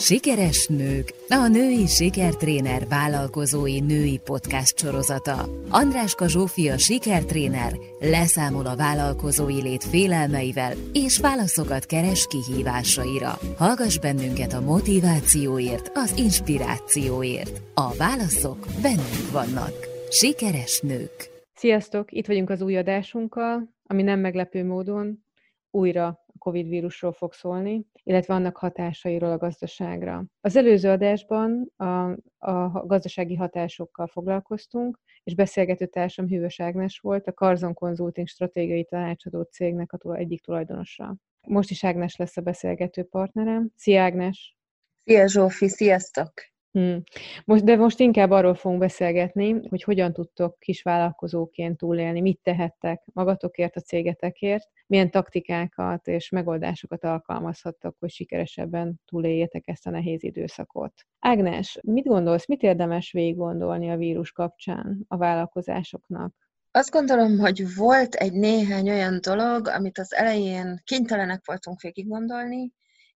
Sikeres nők, a női sikertréner vállalkozói női podcast sorozata. Andráska Zsófia sikertréner leszámol a vállalkozói lét félelmeivel és válaszokat keres kihívásaira. Hallgass bennünket a motivációért, az inspirációért. A válaszok bennünk vannak. Sikeres nők. Sziasztok! Itt vagyunk az új adásunkkal, ami nem meglepő módon újra COVID vírusról fog szólni, illetve annak hatásairól a gazdaságra. Az előző adásban a, a gazdasági hatásokkal foglalkoztunk, és beszélgető társam Hűvös Ágnes volt, a Karzon Consulting stratégiai tanácsadó cégnek a egyik tulajdonosa. Most is Ágnes lesz a beszélgető partnerem. Szia Ágnes! Szia Zsófi, sziasztok! Hmm. Most, de most inkább arról fogunk beszélgetni, hogy hogyan tudtok kisvállalkozóként túlélni, mit tehettek magatokért, a cégetekért, milyen taktikákat és megoldásokat alkalmazhattok, hogy sikeresebben túléljetek ezt a nehéz időszakot. Ágnes, mit gondolsz, mit érdemes végig gondolni a vírus kapcsán a vállalkozásoknak? Azt gondolom, hogy volt egy néhány olyan dolog, amit az elején kénytelenek voltunk végig gondolni,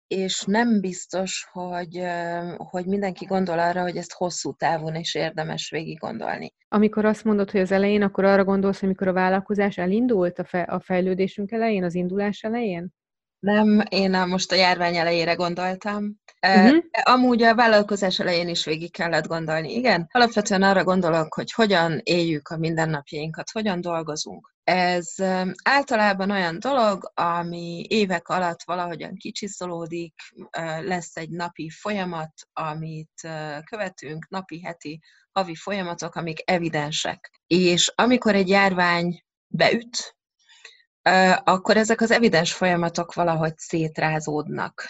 és nem biztos, hogy, hogy mindenki gondol arra, hogy ezt hosszú távon is érdemes végig gondolni. Amikor azt mondod, hogy az elején, akkor arra gondolsz, amikor a vállalkozás elindult a, fe- a fejlődésünk elején, az indulás elején? Nem, én most a járvány elejére gondoltam. Uh-huh. Amúgy a vállalkozás elején is végig kellett gondolni. Igen, alapvetően arra gondolok, hogy hogyan éljük a mindennapjainkat, hogyan dolgozunk. Ez általában olyan dolog, ami évek alatt valahogyan kicsiszolódik, lesz egy napi folyamat, amit követünk, napi, heti, havi folyamatok, amik evidensek. És amikor egy járvány beüt, akkor ezek az evidens folyamatok valahogy szétrázódnak.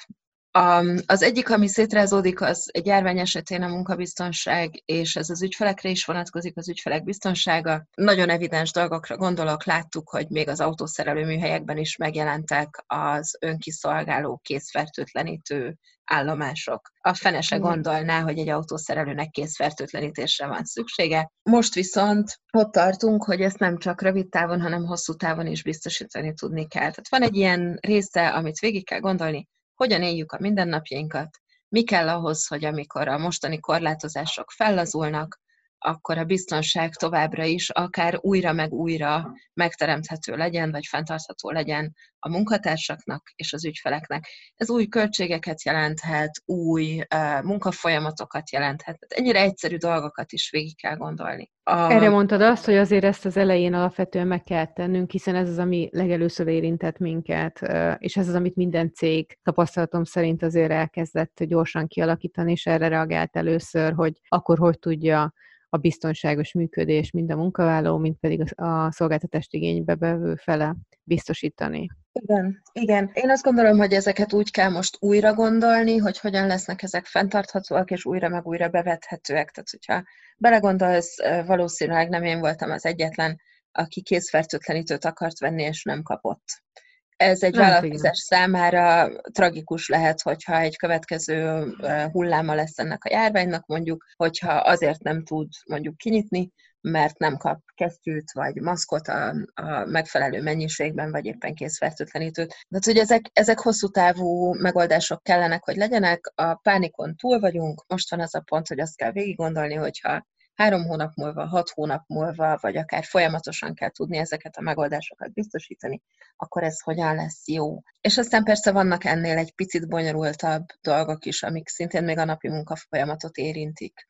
Az egyik, ami szétrázódik, az egy járvány esetén a munkabiztonság, és ez az ügyfelekre is vonatkozik, az ügyfelek biztonsága. Nagyon evidens dolgokra gondolok, láttuk, hogy még az autószerelő műhelyekben is megjelentek az önkiszolgáló készfertőtlenítő állomások. A fene se gondolná, hogy egy autószerelőnek készfertőtlenítésre van szüksége. Most viszont ott tartunk, hogy ezt nem csak rövid távon, hanem hosszú távon is biztosítani tudni kell. Tehát van egy ilyen része, amit végig kell gondolni, hogyan éljük a mindennapjainkat, mi kell ahhoz, hogy amikor a mostani korlátozások fellazulnak, akkor a biztonság továbbra is akár újra meg újra megteremthető legyen, vagy fenntartható legyen a munkatársaknak és az ügyfeleknek. Ez új költségeket jelenthet, új uh, munkafolyamatokat jelenthet. Tehát ennyire egyszerű dolgokat is végig kell gondolni. A... Erre mondtad azt, hogy azért ezt az elején alapvetően meg kell tennünk, hiszen ez az, ami legelőször érintett minket, és ez az, amit minden cég tapasztalatom szerint azért elkezdett gyorsan kialakítani, és erre reagált először, hogy akkor hogy tudja a biztonságos működés mind a munkavállaló, mind pedig a szolgáltatást igénybe bevő fele biztosítani. Igen, igen. Én azt gondolom, hogy ezeket úgy kell most újra gondolni, hogy hogyan lesznek ezek fenntarthatóak, és újra meg újra bevethetőek. Tehát, hogyha belegondolsz, valószínűleg nem én voltam az egyetlen, aki készfertőtlenítőt akart venni, és nem kapott. Ez egy hát, vállalkozás számára tragikus lehet, hogyha egy következő hulláma lesz ennek a járványnak, mondjuk, hogyha azért nem tud mondjuk kinyitni, mert nem kap kesztyűt vagy maszkot a, a megfelelő mennyiségben, vagy éppen készfertőtlenítőt. Tehát, hogy ezek, ezek hosszú távú megoldások kellenek, hogy legyenek. A pánikon túl vagyunk, most van az a pont, hogy azt kell végig gondolni, hogyha három hónap múlva, hat hónap múlva, vagy akár folyamatosan kell tudni ezeket a megoldásokat biztosítani, akkor ez hogyan lesz jó. És aztán persze vannak ennél egy picit bonyolultabb dolgok is, amik szintén még a napi munkafolyamatot érintik.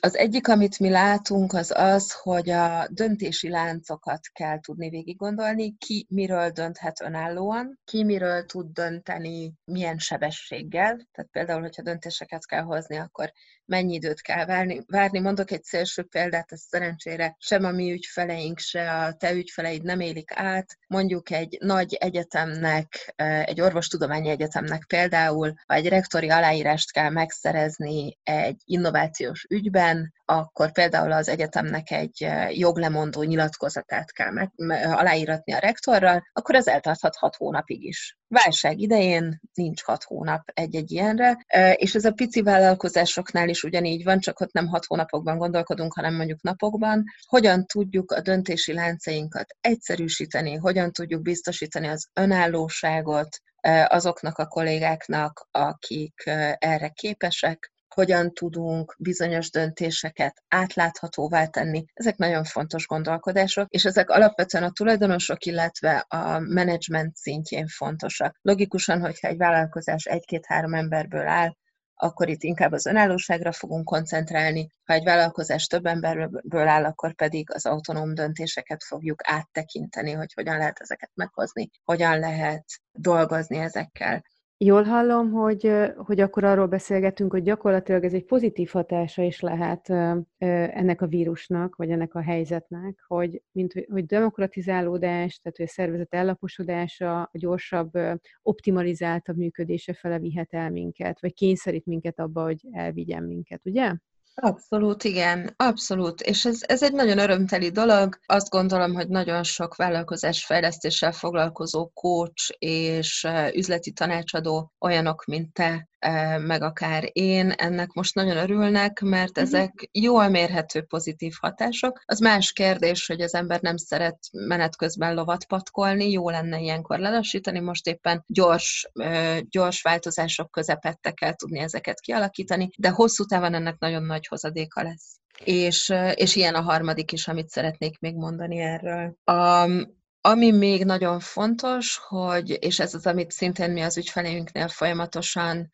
Az egyik, amit mi látunk, az az, hogy a döntési láncokat kell tudni végig gondolni, ki miről dönthet önállóan, ki miről tud dönteni, milyen sebességgel. Tehát például, hogyha döntéseket kell hozni, akkor mennyi időt kell várni. várni. Mondok egy szélső példát, ez szerencsére sem a mi ügyfeleink, se a te ügyfeleid nem élik át. Mondjuk egy nagy egyetemnek, egy orvostudományi egyetemnek például, ha egy rektori aláírást kell megszerezni egy innovációs ügyben, akkor például az egyetemnek egy joglemondó nyilatkozatát kell meg, aláíratni a rektorral, akkor ez eltarthat hat hónapig is. Válság idején nincs hat hónap egy-egy ilyenre, és ez a pici vállalkozásoknál is ugyanígy van, csak ott nem hat hónapokban gondolkodunk, hanem mondjuk napokban. Hogyan tudjuk a döntési láncainkat egyszerűsíteni, hogyan tudjuk biztosítani az önállóságot, azoknak a kollégáknak, akik erre képesek, hogyan tudunk bizonyos döntéseket átláthatóvá tenni. Ezek nagyon fontos gondolkodások, és ezek alapvetően a tulajdonosok, illetve a menedzsment szintjén fontosak. Logikusan, hogyha egy vállalkozás egy-két-három emberből áll, akkor itt inkább az önállóságra fogunk koncentrálni. Ha egy vállalkozás több emberből áll, akkor pedig az autonóm döntéseket fogjuk áttekinteni, hogy hogyan lehet ezeket meghozni, hogyan lehet dolgozni ezekkel. Jól hallom, hogy, hogy akkor arról beszélgetünk, hogy gyakorlatilag ez egy pozitív hatása is lehet ennek a vírusnak, vagy ennek a helyzetnek, hogy, mint, hogy demokratizálódás, tehát hogy a szervezet ellaposodása, a gyorsabb, optimalizáltabb működése fele vihet el minket, vagy kényszerít minket abba, hogy elvigyen minket, ugye? Abszolút, igen, abszolút. És ez, ez egy nagyon örömteli dolog. Azt gondolom, hogy nagyon sok vállalkozás fejlesztéssel foglalkozó coach és üzleti tanácsadó olyanok, mint te, meg akár én, ennek most nagyon örülnek, mert ezek jól mérhető pozitív hatások. Az más kérdés, hogy az ember nem szeret menet közben lovat patkolni, jó lenne ilyenkor lelassítani, most éppen gyors, gyors változások közepette kell tudni ezeket kialakítani, de hosszú távon ennek nagyon nagy hozadéka lesz. És, és ilyen a harmadik is, amit szeretnék még mondani erről. A, ami még nagyon fontos, hogy, és ez az, amit szintén mi az ügyfeleinknél folyamatosan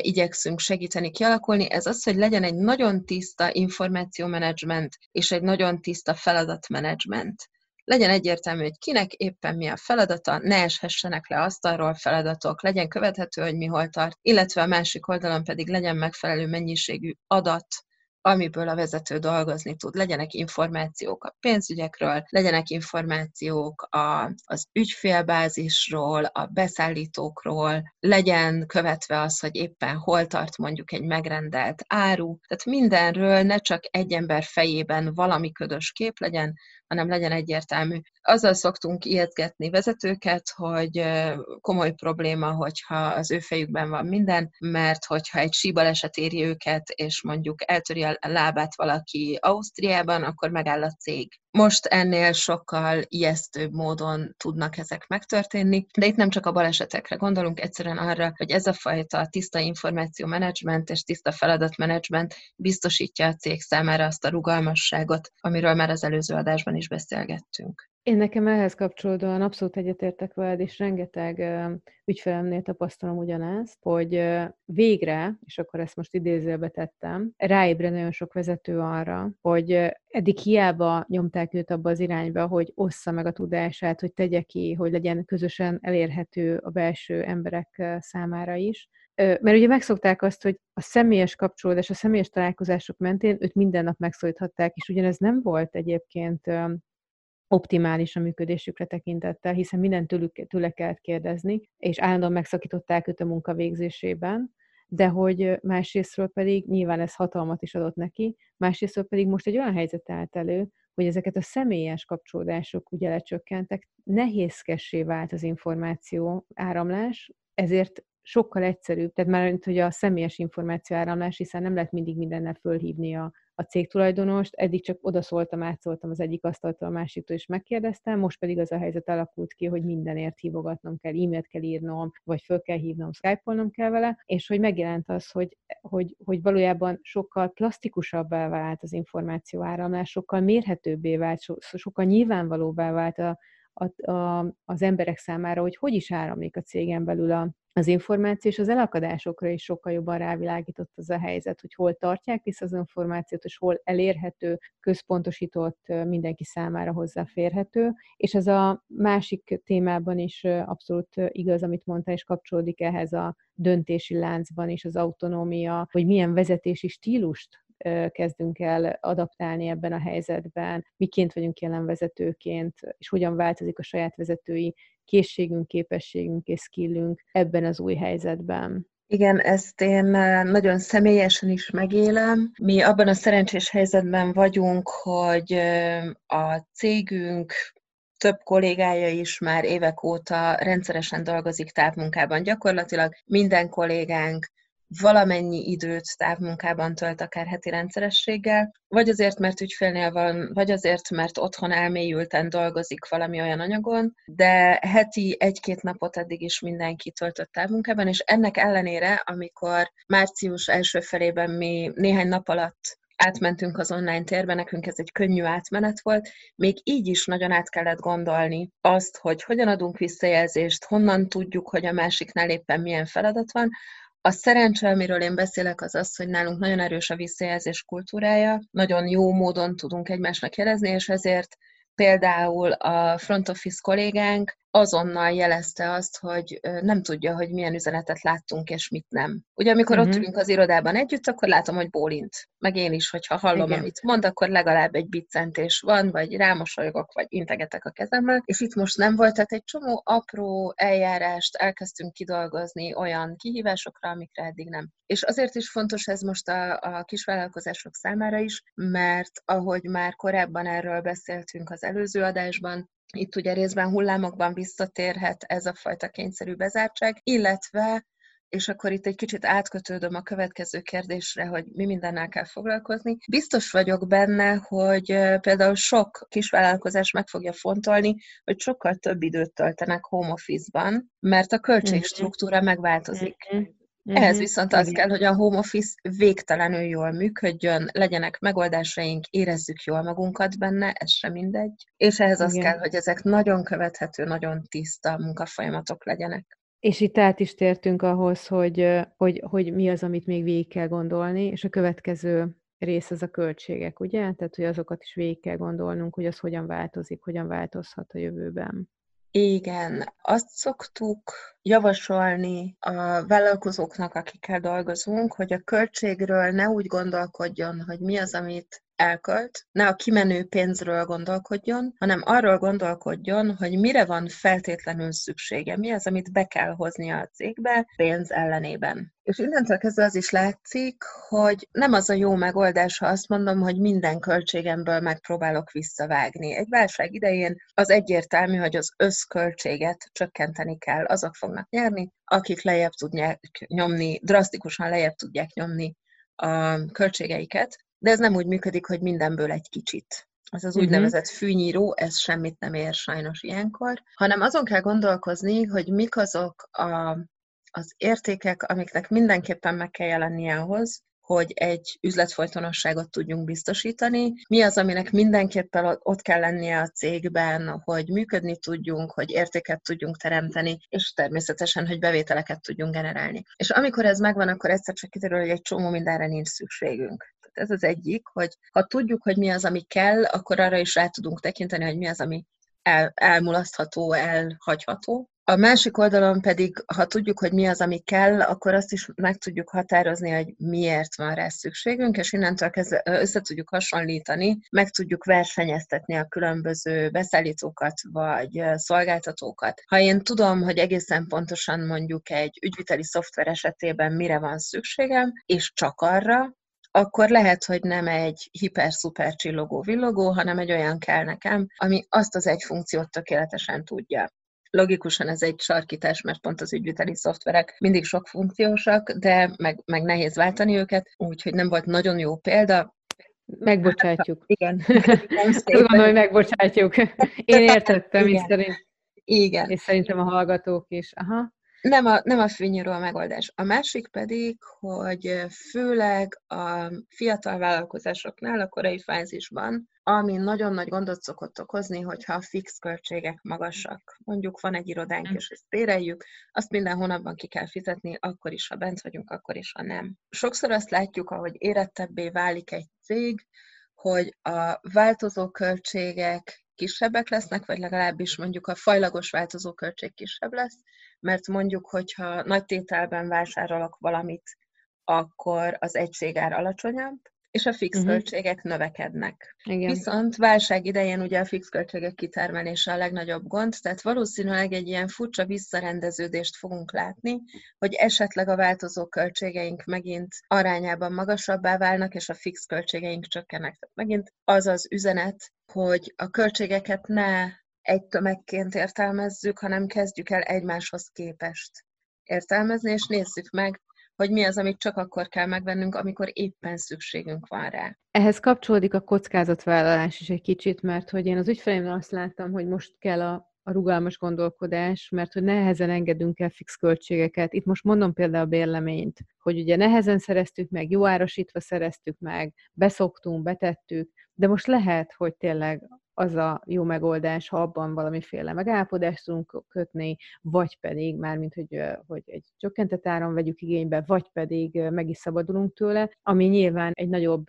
igyekszünk segíteni kialakulni, ez az, hogy legyen egy nagyon tiszta információmenedzsment és egy nagyon tiszta feladatmenedzsment. Legyen egyértelmű, hogy kinek éppen mi a feladata, ne eshessenek le asztalról feladatok, legyen követhető, hogy mi hol tart, illetve a másik oldalon pedig legyen megfelelő mennyiségű adat, amiből a vezető dolgozni tud. Legyenek információk a pénzügyekről, legyenek információk a, az ügyfélbázisról, a beszállítókról, legyen követve az, hogy éppen hol tart mondjuk egy megrendelt áru. Tehát mindenről ne csak egy ember fejében valami ködös kép legyen, hanem legyen egyértelmű. Azzal szoktunk ijeszgetni vezetőket, hogy komoly probléma, hogyha az ő fejükben van minden, mert hogyha egy síbaleset éri őket, és mondjuk eltöri a lábát valaki Ausztriában, akkor megáll a cég. Most ennél sokkal ijesztőbb módon tudnak ezek megtörténni, de itt nem csak a balesetekre gondolunk, egyszerűen arra, hogy ez a fajta tiszta információ menedzsment és tiszta feladatmenedzsment biztosítja a cég számára azt a rugalmasságot, amiről már az előző adásban is beszélgettünk. Én nekem ehhez kapcsolódóan abszolút egyetértek veled, és rengeteg ügyfelemnél tapasztalom ugyanezt, hogy végre, és akkor ezt most idézőbe tettem, ráébre nagyon sok vezető arra, hogy eddig hiába nyomták őt abba az irányba, hogy ossza meg a tudását, hogy tegye ki, hogy legyen közösen elérhető a belső emberek számára is, mert ugye megszokták azt, hogy a személyes kapcsolódás, a személyes találkozások mentén őt minden nap megszólíthatták, és ugyanez nem volt egyébként optimális a működésükre tekintettel, hiszen minden tőlük, tőle kellett kérdezni, és állandóan megszakították őt a munka végzésében, de hogy másrésztről pedig nyilván ez hatalmat is adott neki, másrésztről pedig most egy olyan helyzet állt elő, hogy ezeket a személyes kapcsolódások ugye lecsökkentek, nehézkessé vált az információ áramlás, ezért sokkal egyszerűbb, tehát már hogy a személyes információ áramlás, hiszen nem lehet mindig mindennel fölhívni a, a cégtulajdonost, eddig csak odaszóltam, átszóltam az egyik asztaltól a másiktól, és megkérdeztem, most pedig az a helyzet alakult ki, hogy mindenért hívogatnom kell, e-mailt kell írnom, vagy föl kell hívnom, skype kell vele, és hogy megjelent az, hogy, hogy, hogy valójában sokkal plastikusabbá vált az információ áramlás, sokkal mérhetőbbé vált, so, sokkal nyilvánvalóbbá vált a, a, a, az emberek számára, hogy hogy is áramlik a cégen belül a, az információ, és az elakadásokra is sokkal jobban rávilágított az a helyzet, hogy hol tartják vissza az információt, és hol elérhető, központosított, mindenki számára hozzáférhető. És ez a másik témában is abszolút igaz, amit mondta, és kapcsolódik ehhez a döntési láncban is az autonómia, hogy milyen vezetési stílust kezdünk el adaptálni ebben a helyzetben, miként vagyunk jelen vezetőként, és hogyan változik a saját vezetői készségünk, képességünk és skillünk ebben az új helyzetben. Igen, ezt én nagyon személyesen is megélem. Mi abban a szerencsés helyzetben vagyunk, hogy a cégünk több kollégája is már évek óta rendszeresen dolgozik távmunkában. Gyakorlatilag minden kollégánk valamennyi időt távmunkában tölt, akár heti rendszerességgel, vagy azért, mert ügyfélnél van, vagy azért, mert otthon elmélyülten dolgozik valami olyan anyagon, de heti egy-két napot eddig is mindenki töltött távmunkában, és ennek ellenére, amikor március első felében mi néhány nap alatt átmentünk az online térbe, nekünk ez egy könnyű átmenet volt, még így is nagyon át kellett gondolni azt, hogy hogyan adunk visszajelzést, honnan tudjuk, hogy a másiknál éppen milyen feladat van. A szerencse, amiről én beszélek, az az, hogy nálunk nagyon erős a visszajelzés kultúrája, nagyon jó módon tudunk egymásnak jelezni, és ezért Például a front office kollégánk azonnal jelezte azt, hogy nem tudja, hogy milyen üzenetet láttunk, és mit nem. Ugye, amikor uh-huh. ott mhm. ülünk az irodában együtt, akkor látom, hogy bólint. Meg én is, hogyha hallom, Igen. amit mond, akkor legalább egy biccentés van, vagy rámosolygok, vagy integetek a kezemmel. És itt most nem volt, tehát egy csomó apró eljárást elkezdtünk kidolgozni olyan kihívásokra, amikre eddig nem. És azért is fontos ez most a, a kisvállalkozások számára is, mert ahogy már korábban erről beszéltünk az előző adásban, itt ugye részben hullámokban visszatérhet ez a fajta kényszerű bezártság, illetve és akkor itt egy kicsit átkötődöm a következő kérdésre, hogy mi mindennel kell foglalkozni. Biztos vagyok benne, hogy például sok kisvállalkozás meg fogja fontolni, hogy sokkal több időt töltenek home office-ban, mert a költségstruktúra megváltozik. Mm-hmm. Ehhez mhm. viszont az kell, hogy a home office végtelenül jól működjön, legyenek megoldásaink, érezzük jól magunkat benne, ez sem mindegy. És ehhez az kell, hogy ezek nagyon követhető, nagyon tiszta munkafolyamatok legyenek. És itt át is tértünk ahhoz, hogy, hogy, hogy mi az, amit még végig kell gondolni, és a következő rész az a költségek, ugye? Tehát, hogy azokat is végig kell gondolnunk, hogy az hogyan változik, hogyan változhat a jövőben. Igen, azt szoktuk javasolni a vállalkozóknak, akikkel dolgozunk, hogy a költségről ne úgy gondolkodjon, hogy mi az, amit elkölt, ne a kimenő pénzről gondolkodjon, hanem arról gondolkodjon, hogy mire van feltétlenül szüksége, mi az, amit be kell hoznia a cégbe pénz ellenében. És innentől kezdve az is látszik, hogy nem az a jó megoldás, ha azt mondom, hogy minden költségemből megpróbálok visszavágni. Egy válság idején az egyértelmű, hogy az összköltséget csökkenteni kell. Azok fognak nyerni, akik lejjebb tudják nyomni, drasztikusan lejjebb tudják nyomni a költségeiket, de ez nem úgy működik, hogy mindenből egy kicsit. Ez az mhm. úgynevezett fűnyíró, ez semmit nem ér sajnos ilyenkor, hanem azon kell gondolkozni, hogy mik azok a, az értékek, amiknek mindenképpen meg kell jelennie ahhoz, hogy egy üzletfolytonosságot tudjunk biztosítani. Mi az, aminek mindenképpen ott kell lennie a cégben, hogy működni tudjunk, hogy értéket tudjunk teremteni, és természetesen, hogy bevételeket tudjunk generálni. És amikor ez megvan, akkor egyszer csak kiderül, hogy egy csomó mindenre nincs szükségünk ez az egyik, hogy ha tudjuk, hogy mi az, ami kell, akkor arra is rá tudunk tekinteni, hogy mi az, ami el, elmulasztható, elhagyható. A másik oldalon pedig, ha tudjuk, hogy mi az, ami kell, akkor azt is meg tudjuk határozni, hogy miért van rá szükségünk, és innentől kezdve össze tudjuk hasonlítani, meg tudjuk versenyeztetni a különböző beszállítókat vagy szolgáltatókat. Ha én tudom, hogy egészen pontosan mondjuk egy ügyviteli szoftver esetében mire van szükségem, és csak arra, akkor lehet, hogy nem egy hiper-szuper csillogó villogó, hanem egy olyan kell nekem, ami azt az egy funkciót tökéletesen tudja. Logikusan ez egy sarkítás, mert pont az ügyviteli szoftverek mindig sok funkciósak, de meg, meg nehéz váltani őket, úgyhogy nem volt nagyon jó példa, Megbocsátjuk. Igen. Azt gondolom, hogy megbocsátjuk. Én értettem, és, szerint, Igen. és szerintem a hallgatók is. Aha nem a, nem a fűnyíró a megoldás. A másik pedig, hogy főleg a fiatal vállalkozásoknál a korai fázisban, ami nagyon nagy gondot szokott okozni, hogyha a fix költségek magasak. Mondjuk van egy irodánk, hm. és ezt béreljük, azt minden hónapban ki kell fizetni, akkor is, ha bent vagyunk, akkor is, ha nem. Sokszor azt látjuk, ahogy érettebbé válik egy cég, hogy a változó költségek kisebbek lesznek, vagy legalábbis mondjuk a fajlagos változó kisebb lesz, mert mondjuk, hogyha nagy tételben vásárolok valamit, akkor az egységár alacsonyabb, és a fix uh-huh. költségek növekednek. Igen. Viszont válság idején ugye a fix költségek kitermelése a legnagyobb gond, tehát valószínűleg egy ilyen furcsa visszarendeződést fogunk látni, hogy esetleg a változó költségeink megint arányában magasabbá válnak, és a fix költségeink csökkennek. Tehát megint az az üzenet, hogy a költségeket ne egy tömegként értelmezzük, hanem kezdjük el egymáshoz képest értelmezni, és nézzük meg, hogy mi az, amit csak akkor kell megvennünk, amikor éppen szükségünk van rá. Ehhez kapcsolódik a kockázatvállalás is egy kicsit, mert hogy én az ügyfeleimnél azt láttam, hogy most kell a a rugalmas gondolkodás, mert hogy nehezen engedünk el fix költségeket. Itt most mondom például a bérleményt, hogy ugye nehezen szereztük meg, jó árosítva szereztük meg, beszoktunk, betettük, de most lehet, hogy tényleg az a jó megoldás, ha abban valamiféle megállapodást tudunk kötni, vagy pedig, mármint, hogy, hogy egy csökkentett áron vegyük igénybe, vagy pedig meg is szabadulunk tőle, ami nyilván egy nagyobb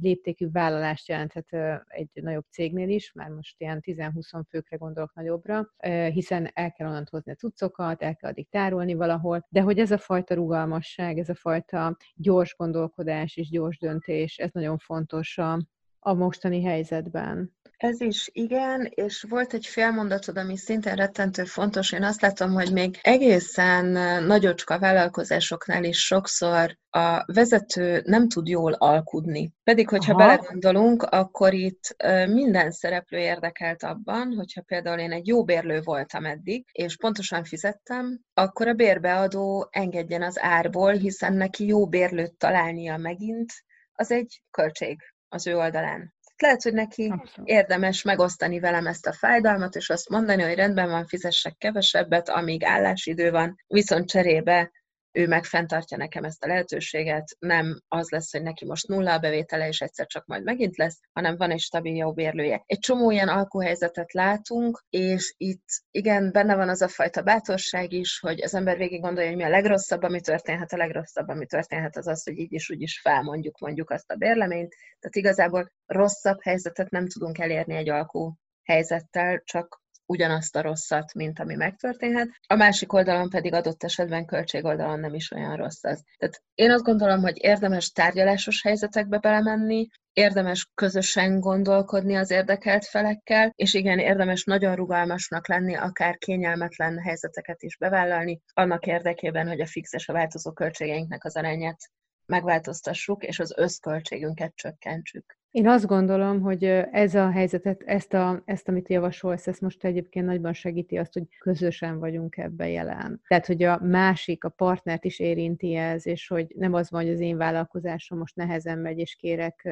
léptékű vállalást jelenthet egy nagyobb cégnél is, már most ilyen 10-20 főkre gondolok nagyobbra, hiszen el kell onnan hozni a cuccokat, el kell addig tárolni valahol, de hogy ez a fajta rugalmasság, ez a fajta gyors gondolkodás és gyors döntés, ez nagyon fontos a, a mostani helyzetben. Ez is igen, és volt egy félmondatod, ami szintén rettentő fontos. Én azt látom, hogy még egészen nagyocska vállalkozásoknál is sokszor a vezető nem tud jól alkudni. Pedig, hogyha Aha. belegondolunk, akkor itt minden szereplő érdekelt abban, hogyha például én egy jó bérlő voltam eddig, és pontosan fizettem, akkor a bérbeadó engedjen az árból, hiszen neki jó bérlőt találnia megint, az egy költség az ő oldalán. Lehet, hogy neki Abszolút. érdemes megosztani velem ezt a fájdalmat, és azt mondani, hogy rendben van, fizessek kevesebbet, amíg állásidő van, viszont cserébe ő meg fenntartja nekem ezt a lehetőséget, nem az lesz, hogy neki most nulla a bevétele, és egyszer csak majd megint lesz, hanem van egy stabil jó bérlője. Egy csomó ilyen alkuhelyzetet látunk, és itt igen, benne van az a fajta bátorság is, hogy az ember végig gondolja, hogy mi a legrosszabb, ami történhet, a legrosszabb, ami történhet, az az, hogy így is úgy is felmondjuk mondjuk azt a bérleményt. Tehát igazából rosszabb helyzetet nem tudunk elérni egy alkú helyzettel, csak ugyanazt a rosszat, mint ami megtörténhet. A másik oldalon pedig adott esetben költségoldalon nem is olyan rossz az. Tehát én azt gondolom, hogy érdemes tárgyalásos helyzetekbe belemenni, érdemes közösen gondolkodni az érdekelt felekkel, és igen, érdemes nagyon rugalmasnak lenni, akár kényelmetlen helyzeteket is bevállalni, annak érdekében, hogy a fix és a változó költségeinknek az arányát megváltoztassuk, és az összköltségünket csökkentsük. Én azt gondolom, hogy ez a helyzetet, ezt, a, ezt, amit javasolsz, ezt most egyébként nagyban segíti azt, hogy közösen vagyunk ebben jelen. Tehát, hogy a másik, a partnert is érinti ez, és hogy nem az van, hogy az én vállalkozásom most nehezen megy, és kérek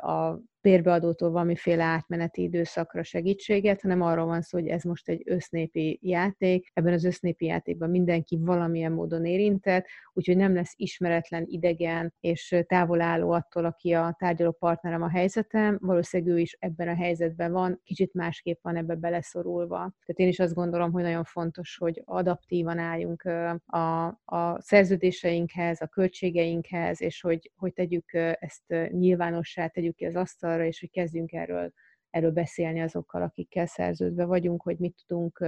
a bérbeadótól valamiféle átmeneti időszakra segítséget, hanem arról van szó, hogy ez most egy össznépi játék, ebben az össznépi játékban mindenki valamilyen módon érintett, úgyhogy nem lesz ismeretlen, idegen és távolálló attól, aki a tárgyaló partnerem a helyzetem, valószínűleg ő is ebben a helyzetben van, kicsit másképp van ebbe beleszorulva. Tehát én is azt gondolom, hogy nagyon fontos, hogy adaptívan álljunk a, a szerződéseinkhez, a költségeinkhez, és hogy, hogy tegyük ezt nyilvánossá, tegyük ki az asztal asztalra, és hogy kezdjünk erről, erről beszélni azokkal, akikkel szerződve vagyunk, hogy mit tudunk,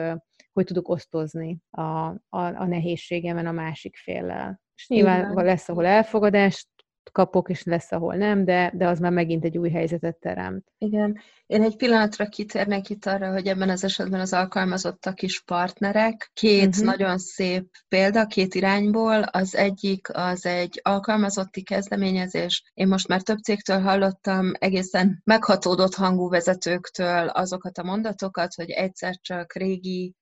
hogy tudok osztozni a, a, a nehézségemen a másik féllel. És nyilván Igen. lesz, ahol elfogadást kapok, és lesz, ahol nem, de, de az már megint egy új helyzetet teremt. Igen. Én egy pillanatra kitérnék itt arra, hogy ebben az esetben az alkalmazottak is partnerek. Két uh-huh. nagyon szép példa, két irányból. Az egyik az egy alkalmazotti kezdeményezés. Én most már több cégtől hallottam egészen meghatódott hangú vezetőktől azokat a mondatokat, hogy egyszer csak régi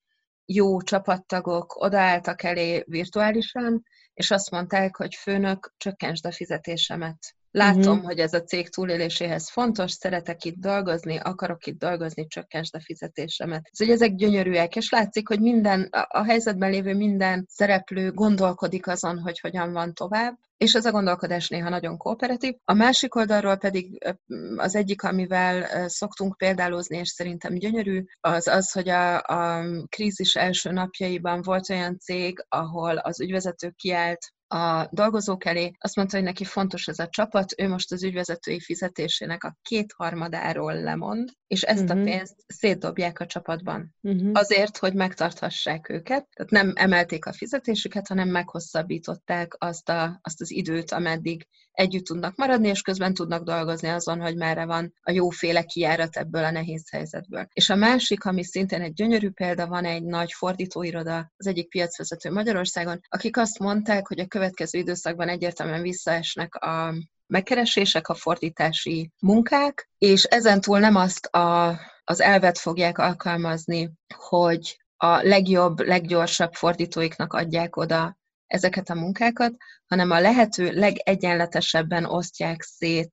jó csapattagok odaálltak elé virtuálisan, és azt mondták, hogy főnök, csökkentsd a fizetésemet. Látom, uh-huh. hogy ez a cég túléléséhez fontos, szeretek itt dolgozni, akarok itt dolgozni, csökkentsd a fizetésemet. Ez, hogy ezek gyönyörűek, és látszik, hogy minden, a helyzetben lévő minden szereplő gondolkodik azon, hogy hogyan van tovább, és ez a gondolkodás néha nagyon kooperatív. A másik oldalról pedig az egyik, amivel szoktunk példálózni, és szerintem gyönyörű, az az, hogy a, a krízis első napjaiban volt olyan cég, ahol az ügyvezető kiállt a dolgozók elé, azt mondta, hogy neki fontos ez a csapat, ő most az ügyvezetői fizetésének a kétharmadáról lemond, és ezt uh-huh. a mhm. pénzt szétdobják a csapatban. Uh-huh. Azért, hogy megtarthassák őket. Tehát nem emelték a fizetésüket, hanem meghosszabbították azt, a, azt az időt, ameddig együtt tudnak maradni, és közben tudnak dolgozni azon, hogy merre van a jóféle kijárat ebből a nehéz helyzetből. És a másik, ami szintén egy gyönyörű példa, van egy nagy fordítóiroda, az egyik piacvezető Magyarországon, akik azt mondták, hogy a következő időszakban egyértelműen visszaesnek a megkeresések, a fordítási munkák, és ezentúl nem azt a, az elvet fogják alkalmazni, hogy a legjobb, leggyorsabb fordítóiknak adják oda ezeket a munkákat, hanem a lehető legegyenletesebben osztják szét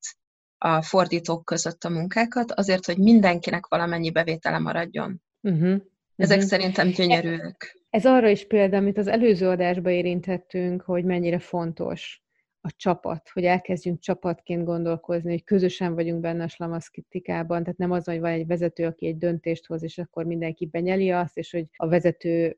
a fordítók között a munkákat, azért, hogy mindenkinek valamennyi bevétele maradjon. Uh-huh. Ezek uh-huh. szerintem gyönyörűek. Ez arra is példa, amit az előző adásban érintettünk, hogy mennyire fontos a csapat, hogy elkezdjünk csapatként gondolkozni, hogy közösen vagyunk benne a slamaszkritikában, tehát nem az, hogy van egy vezető, aki egy döntést hoz, és akkor mindenki benyeli azt, és hogy a vezető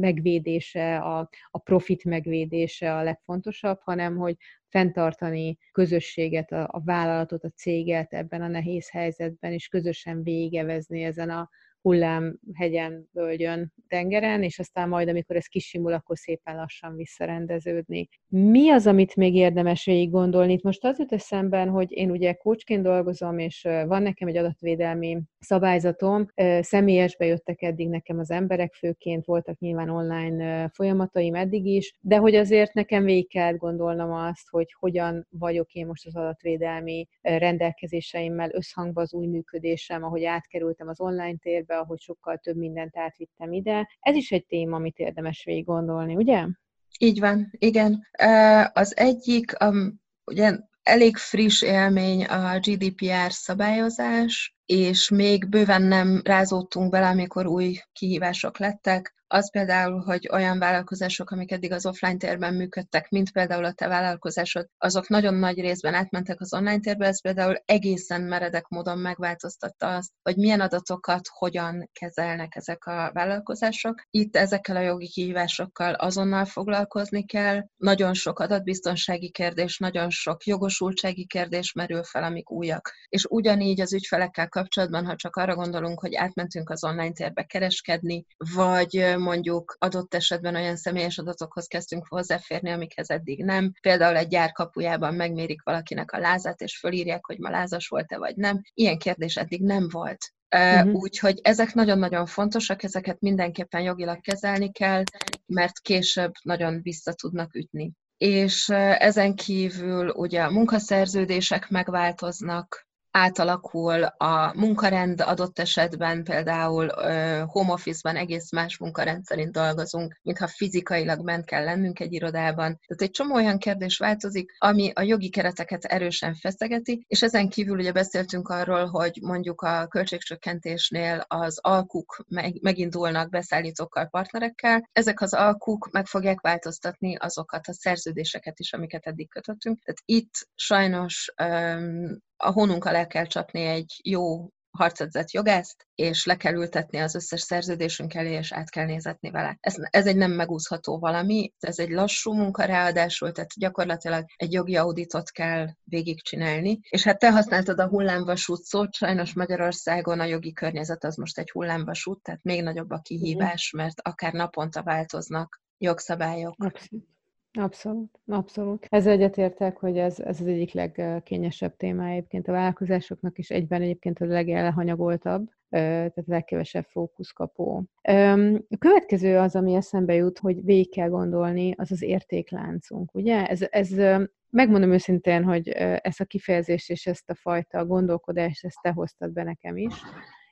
megvédése, a, a profit megvédése a legfontosabb, hanem hogy fenntartani közösséget, a, a vállalatot, a céget ebben a nehéz helyzetben, és közösen végevezni ezen a hullám hegyen, völgyön, tengeren, és aztán majd, amikor ez kisimul, akkor szépen lassan visszarendeződni. Mi az, amit még érdemes végig gondolni? Itt most az jut eszemben, hogy én ugye coachként dolgozom, és van nekem egy adatvédelmi szabályzatom, személyesbe jöttek eddig nekem az emberek, főként voltak nyilván online folyamataim eddig is, de hogy azért nekem végig kell gondolnom azt, hogy hogyan vagyok én most az adatvédelmi rendelkezéseimmel összhangban az új működésem, ahogy átkerültem az online térbe, ahogy sokkal több mindent átvittem ide. Ez is egy téma, amit érdemes végig gondolni, ugye? Így van, igen. Az egyik, ugye elég friss élmény a GDPR szabályozás, és még bőven nem rázódtunk bele, amikor új kihívások lettek az például, hogy olyan vállalkozások, amik eddig az offline térben működtek, mint például a te vállalkozásod, azok nagyon nagy részben átmentek az online térbe, ez például egészen meredek módon megváltoztatta azt, hogy milyen adatokat hogyan kezelnek ezek a vállalkozások. Itt ezekkel a jogi kihívásokkal azonnal foglalkozni kell. Nagyon sok adatbiztonsági kérdés, nagyon sok jogosultsági kérdés merül fel, amik újak. És ugyanígy az ügyfelekkel kapcsolatban, ha csak arra gondolunk, hogy átmentünk az online térbe kereskedni, vagy mondjuk adott esetben olyan személyes adatokhoz kezdtünk hozzáférni, amikhez eddig nem. Például egy gyár kapujában megmérik valakinek a lázát, és fölírják, hogy ma lázas volt-e vagy nem. Ilyen kérdés eddig nem volt. Uh-huh. Úgyhogy ezek nagyon-nagyon fontosak, ezeket mindenképpen jogilag kezelni kell, mert később nagyon vissza tudnak ütni. És ezen kívül ugye a munkaszerződések megváltoznak, átalakul a munkarend adott esetben, például home office-ban egész más munkarend szerint dolgozunk, mintha fizikailag ment kell lennünk egy irodában. Tehát egy csomó olyan kérdés változik, ami a jogi kereteket erősen feszegeti, és ezen kívül ugye beszéltünk arról, hogy mondjuk a költségcsökkentésnél az alkuk megindulnak beszállítókkal, partnerekkel. Ezek az alkuk meg fogják változtatni azokat a szerződéseket is, amiket eddig kötöttünk. Tehát itt sajnos a honunk alá kell csapni egy jó harcedzett jogászt, és le kell ültetni az összes szerződésünk elé, és át kell nézetni vele. Ez, ez egy nem megúszható valami, ez egy lassú munka ráadásul, tehát gyakorlatilag egy jogi auditot kell végigcsinálni. És hát te használtad a hullámvasút szót, sajnos Magyarországon a jogi környezet az most egy hullámvasút, tehát még nagyobb a kihívás, mert akár naponta változnak jogszabályok. Abszolút. Abszolút. Ezzel egyetértek, hogy ez, ez az egyik legkényesebb téma egyébként a vállalkozásoknak, és egyben egyébként a legelhanyagoltabb, tehát a legkevesebb fókuszkapó. A következő az, ami eszembe jut, hogy végig kell gondolni, az az értékláncunk, ugye? Ez, ez megmondom őszintén, hogy ezt a kifejezést és ezt a fajta gondolkodást, ezt te hoztad be nekem is,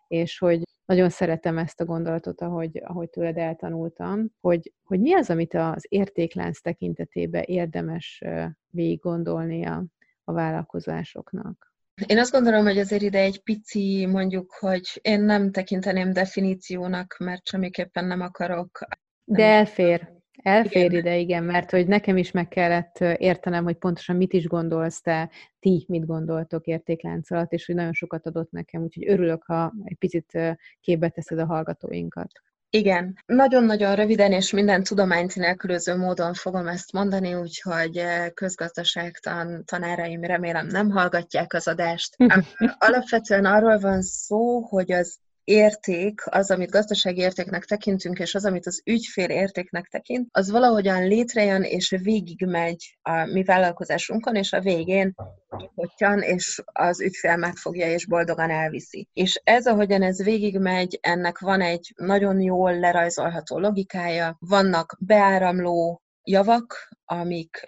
és hogy nagyon szeretem ezt a gondolatot, ahogy, ahogy tőled eltanultam, hogy, hogy mi az, amit az értéklánc tekintetében érdemes végig gondolni a, a vállalkozásoknak. Én azt gondolom, hogy azért ide egy pici, mondjuk, hogy én nem tekinteném definíciónak, mert semmiképpen nem akarok. De elfér. Elfér igen. ide, igen, mert hogy nekem is meg kellett értenem, hogy pontosan mit is gondolsz te, ti mit gondoltok értéklánc alatt, és hogy nagyon sokat adott nekem, úgyhogy örülök, ha egy picit képbe teszed a hallgatóinkat. Igen, nagyon-nagyon röviden és minden tudományt nélkülöző módon fogom ezt mondani, úgyhogy közgazdaságtan tanáraim remélem nem hallgatják az adást. Alapvetően arról van szó, hogy az érték, az, amit gazdasági értéknek tekintünk, és az, amit az ügyfél értéknek tekint, az valahogyan létrejön, és végigmegy a mi vállalkozásunkon, és a végén kihotyan, és az ügyfél megfogja, és boldogan elviszi. És ez, ahogyan ez végigmegy, ennek van egy nagyon jól lerajzolható logikája, vannak beáramló javak, amik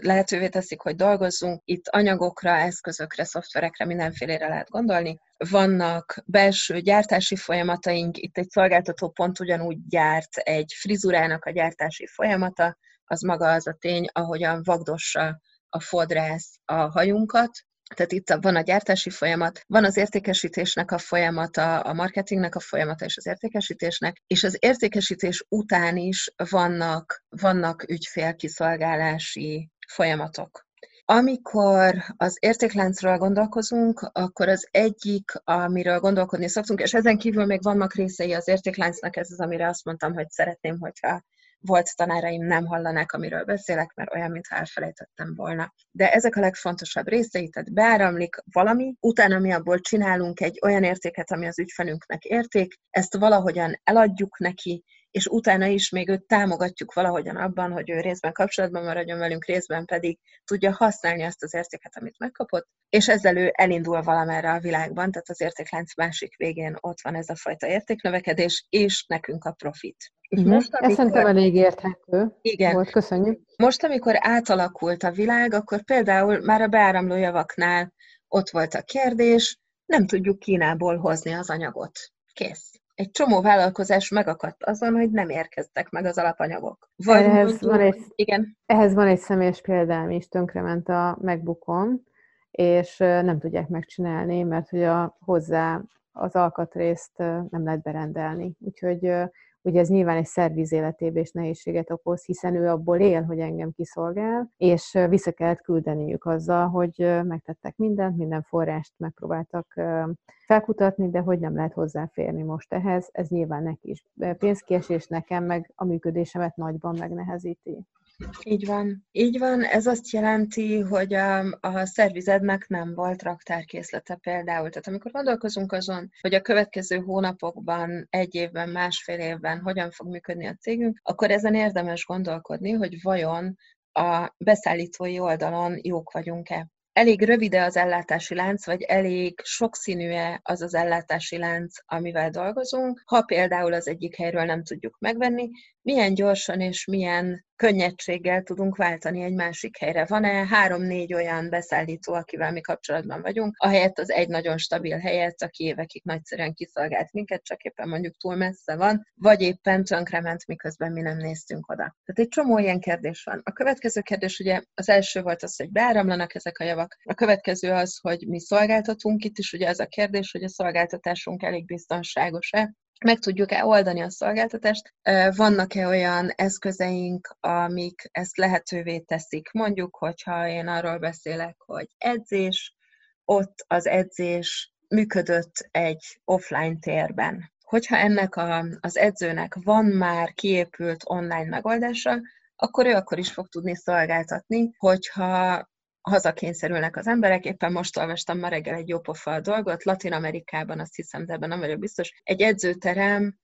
lehetővé teszik, hogy dolgozzunk. Itt anyagokra, eszközökre, szoftverekre, mindenfélére lehet gondolni. Vannak belső gyártási folyamataink, itt egy szolgáltató pont ugyanúgy gyárt egy frizurának a gyártási folyamata, az maga az a tény, ahogyan vagdossa a fodrász a hajunkat, tehát itt van a gyártási folyamat, van az értékesítésnek a folyamata, a marketingnek a folyamata és az értékesítésnek, és az értékesítés után is vannak, vannak ügyfélkiszolgálási folyamatok. Amikor az értékláncról gondolkozunk, akkor az egyik, amiről gondolkodni szoktunk, és ezen kívül még vannak részei az értékláncnak, ez az, amire azt mondtam, hogy szeretném, hogyha volt tanáraim nem hallanák, amiről beszélek, mert olyan, mintha elfelejtettem volna. De ezek a legfontosabb részei, tehát beáramlik valami, utána mi abból csinálunk egy olyan értéket, ami az ügyfelünknek érték, ezt valahogyan eladjuk neki, és utána is még őt támogatjuk valahogyan abban, hogy ő részben kapcsolatban maradjon velünk, részben pedig tudja használni azt az értéket, amit megkapott, és ezzel ő elindul valamerre a világban, tehát az értéklánc másik végén ott van ez a fajta értéknövekedés, és nekünk a profit. Uh-huh. Most, amikor... Ez szerintem elég érthető Igen. volt, köszönjük. Most, amikor átalakult a világ, akkor például már a beáramló javaknál ott volt a kérdés, nem tudjuk Kínából hozni az anyagot. Kész egy csomó vállalkozás megakadt azon, hogy nem érkeztek meg az alapanyagok. Vagy ehhez, mondjuk, van egy, igen. ehhez van egy személyes példám is, tönkrement a megbukon, és nem tudják megcsinálni, mert hogy a, hozzá az alkatrészt nem lehet berendelni. Úgyhogy Ugye ez nyilván egy szerviz életébe is nehézséget okoz, hiszen ő abból él, hogy engem kiszolgál, és vissza kellett küldeniük azzal, hogy megtettek mindent, minden forrást megpróbáltak felkutatni, de hogy nem lehet hozzáférni most ehhez. Ez nyilván neki is pénzkiesés, nekem meg a működésemet nagyban megnehezíti. Így van. Így van, ez azt jelenti, hogy a, a szervizednek nem volt raktárkészlete például. Tehát amikor gondolkozunk azon, hogy a következő hónapokban, egy évben, másfél évben hogyan fog működni a cégünk, akkor ezen érdemes gondolkodni, hogy vajon a beszállítói oldalon jók vagyunk-e elég rövide az ellátási lánc, vagy elég sokszínű-e az az ellátási lánc, amivel dolgozunk. Ha például az egyik helyről nem tudjuk megvenni, milyen gyorsan és milyen könnyedséggel tudunk váltani egy másik helyre. Van-e három-négy olyan beszállító, akivel mi kapcsolatban vagyunk, ahelyett az egy nagyon stabil helyet, aki évekig nagyszerűen kiszolgált minket, csak éppen mondjuk túl messze van, vagy éppen tönkrement, miközben mi nem néztünk oda. Tehát egy csomó ilyen kérdés van. A következő kérdés ugye az első volt az, hogy beáramlanak ezek a javak. A következő az, hogy mi szolgáltatunk itt is, ugye ez a kérdés, hogy a szolgáltatásunk elég biztonságos-e, meg tudjuk-e oldani a szolgáltatást, vannak-e olyan eszközeink, amik ezt lehetővé teszik. Mondjuk, hogyha én arról beszélek, hogy edzés, ott az edzés működött egy offline térben. Hogyha ennek a, az edzőnek van már kiépült online megoldása, akkor ő akkor is fog tudni szolgáltatni, hogyha hazakényszerülnek az emberek. Éppen most olvastam ma reggel egy jópofa dolgot, Latin Amerikában, azt hiszem, de ebben nem vagyok biztos, egy edzőterem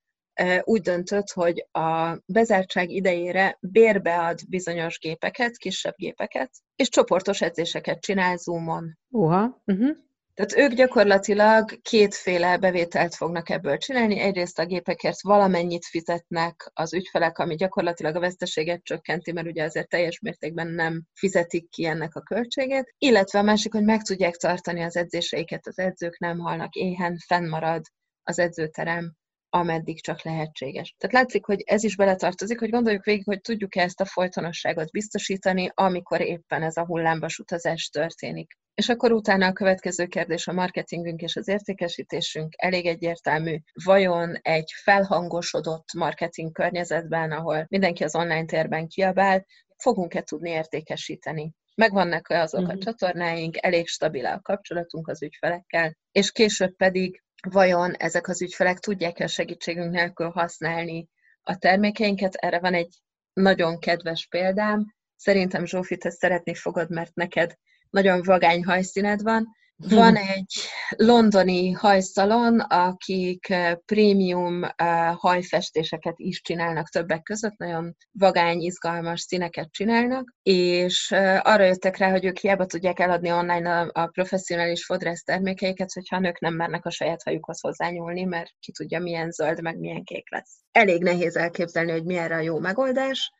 úgy döntött, hogy a bezártság idejére bérbead bizonyos gépeket, kisebb gépeket, és csoportos edzéseket csinál Zoomon. Uha. Uh-huh. Tehát ők gyakorlatilag kétféle bevételt fognak ebből csinálni. Egyrészt a gépekért valamennyit fizetnek az ügyfelek, ami gyakorlatilag a veszteséget csökkenti, mert ugye azért teljes mértékben nem fizetik ki ennek a költségét. Illetve a másik, hogy meg tudják tartani az edzéseiket, az edzők nem halnak éhen, fennmarad az edzőterem, ameddig csak lehetséges. Tehát látszik, hogy ez is beletartozik, hogy gondoljuk végig, hogy tudjuk-e ezt a folytonosságot biztosítani, amikor éppen ez a hullámvas utazás történik. És akkor utána a következő kérdés a marketingünk és az értékesítésünk elég egyértelmű. Vajon egy felhangosodott marketing környezetben, ahol mindenki az online térben kiabál, fogunk-e tudni értékesíteni? Megvannak-e azok a mhm. csatornáink, elég stabil a kapcsolatunk az ügyfelekkel, és később pedig vajon ezek az ügyfelek tudják-e segítségünk nélkül használni a termékeinket? Erre van egy nagyon kedves példám. Szerintem Zsófi, te szeretni fogod, mert neked nagyon vagány hajszíned van. Van egy londoni hajszalon, akik eh, prémium eh, hajfestéseket is csinálnak többek között, nagyon vagány, izgalmas színeket csinálnak, és eh, arra jöttek rá, hogy ők hiába tudják eladni online a, professzionális fodrász termékeiket, hogyha a nők nem mernek a saját hajukhoz hozzányúlni, mert ki tudja, milyen zöld, meg milyen kék lesz. Elég nehéz elképzelni, hogy mi erre a jó megoldás,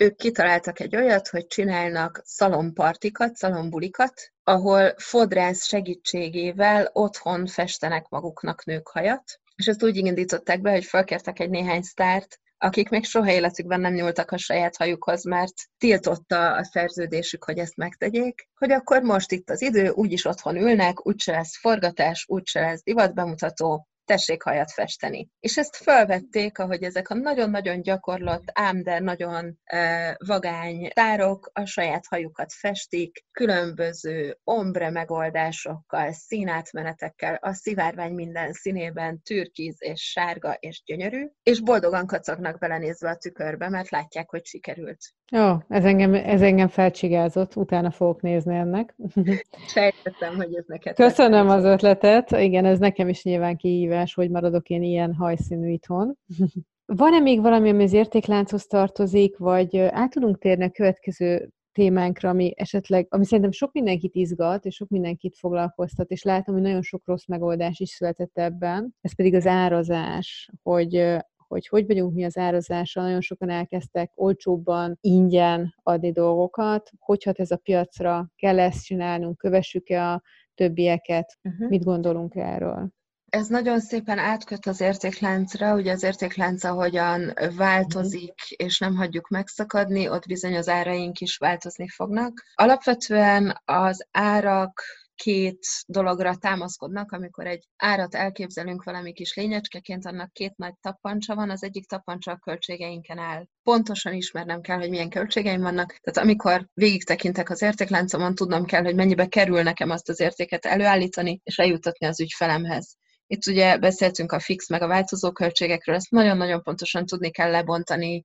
ők kitaláltak egy olyat, hogy csinálnak szalompartikat, szalombulikat, ahol fodrász segítségével otthon festenek maguknak nők hajat, és ezt úgy indították be, hogy felkértek egy néhány sztárt, akik még soha életükben nem nyúltak a saját hajukhoz, mert tiltotta a szerződésük, hogy ezt megtegyék, hogy akkor most itt az idő, úgyis otthon ülnek, úgyse lesz forgatás, úgyse lesz divatbemutató, tessék hajat festeni. És ezt felvették, ahogy ezek a nagyon-nagyon gyakorlott, ám de nagyon e, vagány tárok a saját hajukat festik, különböző ombre megoldásokkal, színátmenetekkel, a szivárvány minden színében, türkiz és sárga és gyönyörű, és boldogan kacagnak belenézve a tükörbe, mert látják, hogy sikerült. Jó, ez engem, ez engem felcsigázott, utána fogok nézni ennek. Sejtettem, hogy ez neked. Köszönöm az ötletet, igen, ez nekem is nyilván kihívás, hogy maradok én ilyen hajszínű itthon. Van-e még valami, ami az értéklánchoz tartozik, vagy át tudunk térni a következő témánkra, ami esetleg, ami szerintem sok mindenkit izgat, és sok mindenkit foglalkoztat, és látom, hogy nagyon sok rossz megoldás is született ebben. Ez pedig az árazás, hogy hogy hogy vagyunk mi az árazással, nagyon sokan elkezdtek olcsóbban, ingyen adni dolgokat, hogy hat ez a piacra, kell ezt csinálnunk, kövessük-e a többieket, uh-huh. mit gondolunk erről? Ez nagyon szépen átköt az értékláncra, ugye az értéklánc ahogyan változik, és nem hagyjuk megszakadni, ott bizony az áraink is változni fognak. Alapvetően az árak két dologra támaszkodnak, amikor egy árat elképzelünk valami kis lényecskeként, annak két nagy tappancsa van, az egyik tappancsa a költségeinken áll. Pontosan ismernem kell, hogy milyen költségeim vannak, tehát amikor végig tekintek az értékláncomon, tudnom kell, hogy mennyibe kerül nekem azt az értéket előállítani, és eljutatni az ügyfelemhez. Itt ugye beszéltünk a fix meg a változó költségekről, ezt nagyon-nagyon pontosan tudni kell lebontani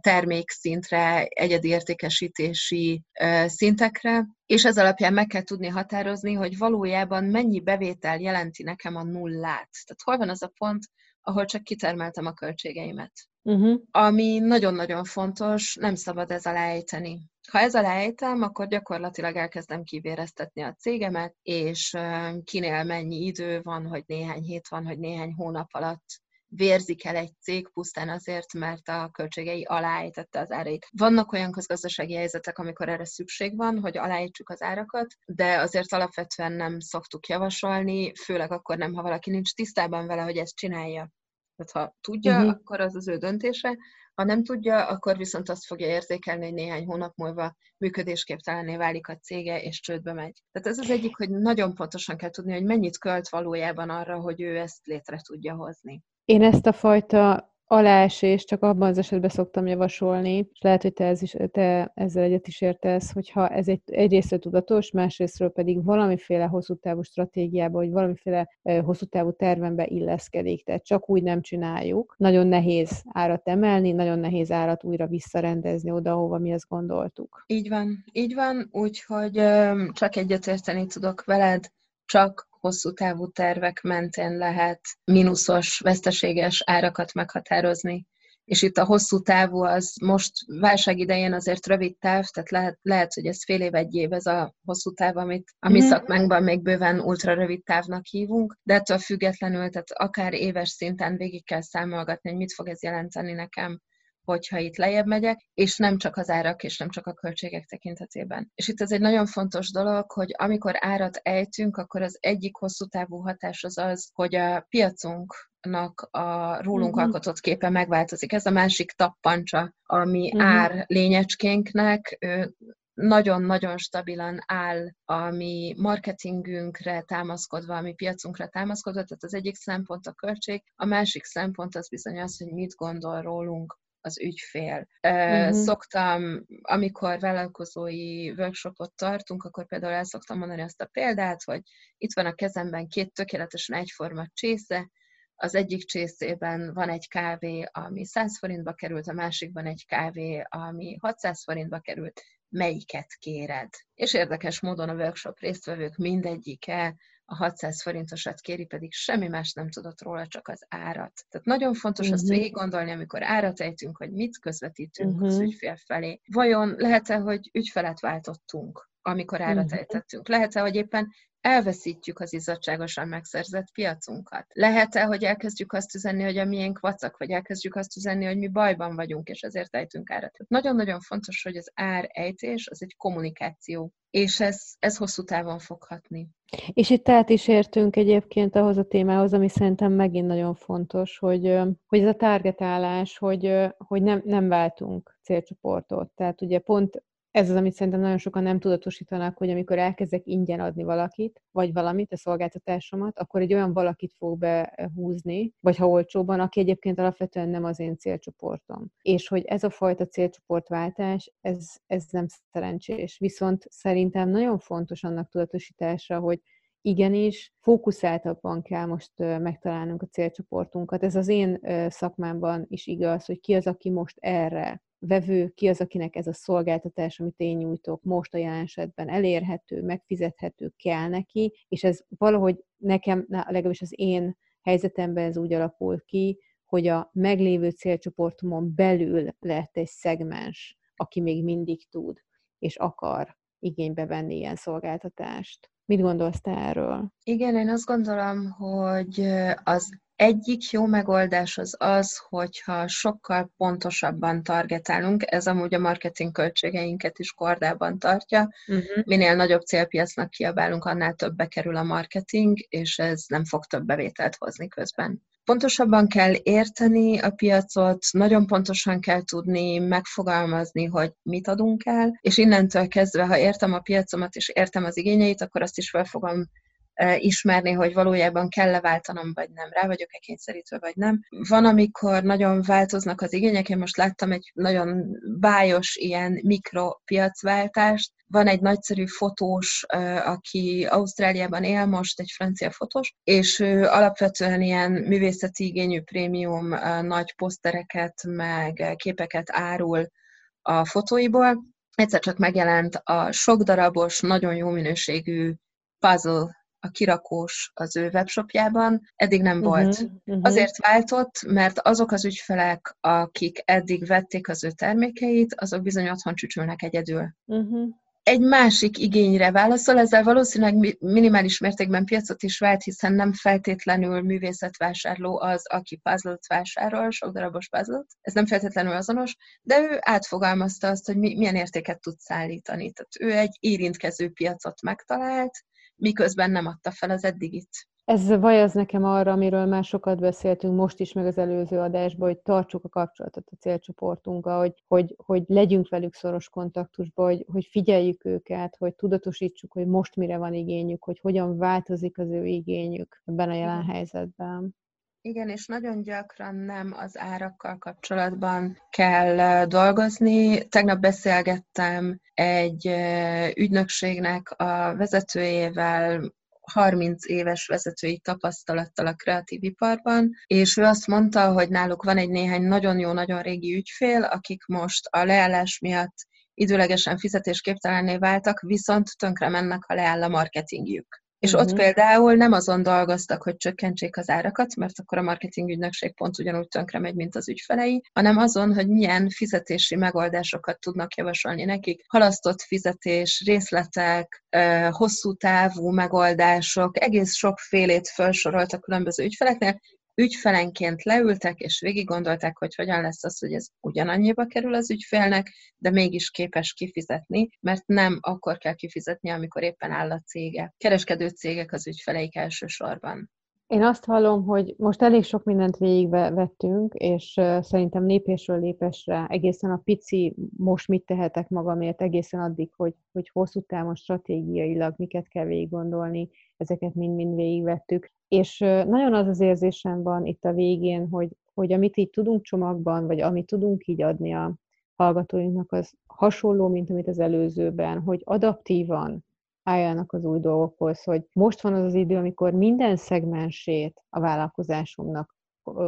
termékszintre, egyedi értékesítési szintekre, és ez alapján meg kell tudni határozni, hogy valójában mennyi bevétel jelenti nekem a nullát. Tehát hol van az a pont, ahol csak kitermeltem a költségeimet. Uh-huh. Ami nagyon-nagyon fontos, nem szabad ez alá ejteni. Ha ez alá ejtem, akkor gyakorlatilag elkezdem kivéreztetni a cégemet, és kinél mennyi idő van, hogy néhány hét van, hogy néhány hónap alatt vérzik el egy cég pusztán azért, mert a költségei aláejtette az árait. Vannak olyan közgazdasági helyzetek, amikor erre szükség van, hogy aláítsuk az árakat, de azért alapvetően nem szoktuk javasolni, főleg akkor nem, ha valaki nincs tisztában vele, hogy ezt csinálja. Tehát ha tudja, uh-huh. akkor az az ő döntése, ha nem tudja, akkor viszont azt fogja érzékelni, hogy néhány hónap múlva működésképtelenné válik a cége, és csődbe megy. Tehát ez az egyik, hogy nagyon pontosan kell tudni, hogy mennyit költ valójában arra, hogy ő ezt létre tudja hozni. Én ezt a fajta aláesés csak abban az esetben szoktam javasolni, és lehet, hogy te, ez is, te ezzel egyet is értesz, hogyha ez egy, egyrészt tudatos, másrésztről pedig valamiféle hosszú távú stratégiába, vagy valamiféle hosszú távú tervenbe illeszkedik. Tehát csak úgy nem csináljuk. Nagyon nehéz árat emelni, nagyon nehéz árat újra visszarendezni oda, ahova mi azt gondoltuk. Így van, így van, úgyhogy csak egyetérteni tudok veled, csak hosszú távú tervek mentén lehet mínuszos, veszteséges árakat meghatározni. És itt a hosszú távú az most válság idején azért rövid táv, tehát lehet, lehet hogy ez fél év, egy év ez a hosszú táv, amit a mi mm. szakmánkban még bőven ultra rövid távnak hívunk, de ettől függetlenül, tehát akár éves szinten végig kell számolgatni, hogy mit fog ez jelenteni nekem hogyha itt lejjebb megyek, és nem csak az árak, és nem csak a költségek tekintetében. És itt ez egy nagyon fontos dolog, hogy amikor árat ejtünk, akkor az egyik hosszú távú hatás az az, hogy a piacunknak a rólunk uh-huh. alkotott képe megváltozik. Ez a másik tappancsa, ami uh-huh. ár lényecskénknek, nagyon-nagyon stabilan áll a mi marketingünkre támaszkodva, a mi piacunkra támaszkodva, tehát az egyik szempont a költség, a másik szempont az bizony az, hogy mit gondol rólunk az ügyfél. Uh-huh. Szoktam, amikor vállalkozói workshopot tartunk, akkor például el szoktam mondani azt a példát, hogy itt van a kezemben két tökéletesen egyforma csésze, az egyik csészében van egy kávé, ami 100 forintba került, a másikban egy kávé, ami 600 forintba került, melyiket kéred? És érdekes módon a workshop résztvevők mindegyike a 600 forintosat kéri, pedig semmi más nem tudott róla, csak az árat. Tehát nagyon fontos uh-huh. azt mhm. végig gondolni, amikor árat ejtünk, hogy mit közvetítünk uh-huh. az mhm. ügyfél felé. Vajon lehet-e, hogy ügyfelet váltottunk? Amikor árat mhm. ejtettünk? Lehet-e, hogy éppen elveszítjük az izzadságosan megszerzett piacunkat? Lehet-e, hogy elkezdjük azt üzenni, hogy a miénk vacak, vagy elkezdjük azt üzenni, hogy mi bajban vagyunk, és ezért ejtünk árat? Nagyon-nagyon fontos, hogy az ár ejtés az egy kommunikáció, és ez, ez hosszú távon foghatni. És itt át is értünk egyébként ahhoz a témához, ami szerintem megint nagyon fontos, hogy, hogy ez a targetálás, hogy, hogy nem, nem váltunk célcsoportot. Tehát ugye pont ez az, amit szerintem nagyon sokan nem tudatosítanak, hogy amikor elkezdek ingyen adni valakit, vagy valamit, a szolgáltatásomat, akkor egy olyan valakit fog behúzni, vagy ha olcsóban, aki egyébként alapvetően nem az én célcsoportom. És hogy ez a fajta célcsoportváltás, ez, ez nem szerencsés. Viszont szerintem nagyon fontos annak tudatosítása, hogy igenis fókuszáltabban kell most megtalálnunk a célcsoportunkat. Ez az én szakmámban is igaz, hogy ki az, aki most erre vevő, ki az, akinek ez a szolgáltatás, amit én nyújtok, most a jelen esetben elérhető, megfizethető, kell neki, és ez valahogy nekem, legalábbis az én helyzetemben ez úgy alakul ki, hogy a meglévő célcsoportomon belül lett egy szegmens, aki még mindig tud és akar igénybe venni ilyen szolgáltatást. Mit gondolsz te erről? Igen, én azt gondolom, hogy az egyik jó megoldás az az, hogyha sokkal pontosabban targetálunk, ez amúgy a marketing költségeinket is kordában tartja. Uh-huh. Minél nagyobb célpiacnak kiabálunk, annál többbe kerül a marketing, és ez nem fog több bevételt hozni közben. Pontosabban kell érteni a piacot, nagyon pontosan kell tudni megfogalmazni, hogy mit adunk el, és innentől kezdve, ha értem a piacomat és értem az igényeit, akkor azt is fel fogom ismerni, hogy valójában kell-e váltanom, vagy nem, rá vagyok-e kényszerítve, vagy nem. Van, amikor nagyon változnak az igények, én most láttam egy nagyon bájos ilyen mikropiacváltást, van egy nagyszerű fotós, aki Ausztráliában él most, egy francia fotós, és ő alapvetően ilyen művészeti igényű prémium nagy posztereket, meg képeket árul a fotóiból. Egyszer csak megjelent a sok darabos, nagyon jó minőségű puzzle a kirakós az ő webshopjában, eddig nem volt. Uh-huh, uh-huh. Azért váltott, mert azok az ügyfelek, akik eddig vették az ő termékeit, azok bizony otthon csücsülnek egyedül. Uh-huh. Egy másik igényre válaszol, ezzel valószínűleg minimális mértékben piacot is vált, hiszen nem feltétlenül művészetvásárló az, aki puzzle vásárol, sok darabos puzzle ez nem feltétlenül azonos, de ő átfogalmazta azt, hogy milyen értéket tud szállítani. Tehát ő egy érintkező piacot megtalált, miközben nem adta fel az eddigit. Ez vajaz nekem arra, amiről már sokat beszéltünk most is, meg az előző adásban, hogy tartsuk a kapcsolatot a célcsoportunkkal, hogy, hogy, hogy legyünk velük szoros kontaktusban, hogy, hogy figyeljük őket, hogy tudatosítsuk, hogy most mire van igényük, hogy hogyan változik az ő igényük ebben a jelen helyzetben. Igen, és nagyon gyakran nem az árakkal kapcsolatban kell dolgozni. Tegnap beszélgettem egy ügynökségnek a vezetőjével, 30 éves vezetői tapasztalattal a kreatív iparban, és ő azt mondta, hogy náluk van egy néhány nagyon jó, nagyon régi ügyfél, akik most a leállás miatt időlegesen fizetésképtelenné váltak, viszont tönkre mennek, ha leáll a marketingjük. És uh-huh. ott például nem azon dolgoztak, hogy csökkentsék az árakat, mert akkor a marketing ügynökség pont ugyanúgy tönkre megy, mint az ügyfelei, hanem azon, hogy milyen fizetési megoldásokat tudnak javasolni nekik. Halasztott fizetés, részletek, hosszú távú megoldások, egész sokfélét felsoroltak különböző ügyfeleknél, ügyfelenként leültek, és végig gondolták, hogy hogyan lesz az, hogy ez ugyanannyiba kerül az ügyfélnek, de mégis képes kifizetni, mert nem akkor kell kifizetni, amikor éppen áll a cége. Kereskedő cégek az ügyfeleik elsősorban. Én azt hallom, hogy most elég sok mindent végigvettünk, és szerintem lépésről lépésre egészen a pici most mit tehetek magamért, egészen addig, hogy, hogy hosszú távon stratégiailag miket kell végig gondolni, ezeket mind-mind végigvettük. És nagyon az az érzésem van itt a végén, hogy, hogy amit így tudunk csomagban, vagy amit tudunk így adni a hallgatóinknak, az hasonló, mint amit az előzőben, hogy adaptívan álljanak az új dolgokhoz, hogy most van az az idő, amikor minden szegmensét a vállalkozásunknak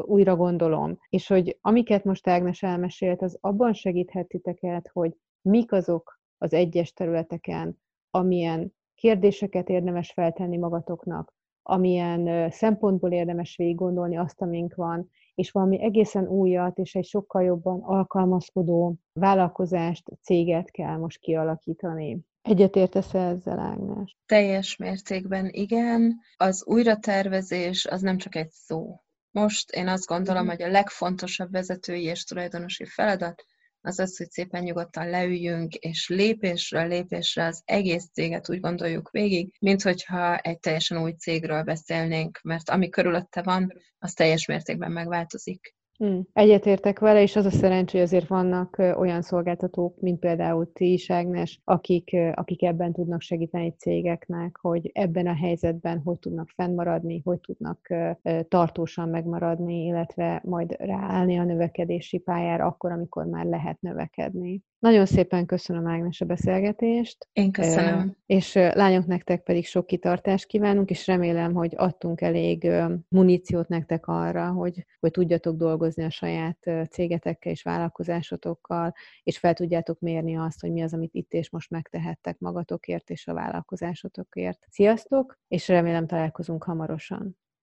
újra gondolom, és hogy amiket most Ágnes elmesélt, az abban segíthet titeket, hogy mik azok az egyes területeken, amilyen kérdéseket érdemes feltenni magatoknak, amilyen szempontból érdemes végig gondolni azt, amink van, és valami egészen újat és egy sokkal jobban alkalmazkodó vállalkozást, céget kell most kialakítani. Egyetértesz ezzel, Ágnes? Teljes mértékben igen. Az újratervezés az nem csak egy szó. Most én azt gondolom, mhm. hogy a legfontosabb vezetői és tulajdonosi feladat az az, hogy szépen nyugodtan leüljünk, és lépésről lépésre az egész céget úgy gondoljuk végig, mint hogyha egy teljesen új cégről beszélnénk, mert ami körülötte van, az teljes mértékben megváltozik. Hmm. Egyetértek vele, és az a szerencsé, hogy azért vannak olyan szolgáltatók, mint például ti is, Ágnes, akik, akik ebben tudnak segíteni cégeknek, hogy ebben a helyzetben hogy tudnak fennmaradni, hogy tudnak tartósan megmaradni, illetve majd ráállni a növekedési pályára akkor, amikor már lehet növekedni. Nagyon szépen köszönöm, Ágnes, a beszélgetést. Én köszönöm. És lányok, nektek pedig sok kitartást kívánunk, és remélem, hogy adtunk elég muníciót nektek arra, hogy, hogy tudjatok dolgozni a saját cégetekkel és vállalkozásotokkal, és fel tudjátok mérni azt, hogy mi az, amit itt és most megtehettek magatokért és a vállalkozásotokért. Sziasztok, és remélem találkozunk hamarosan.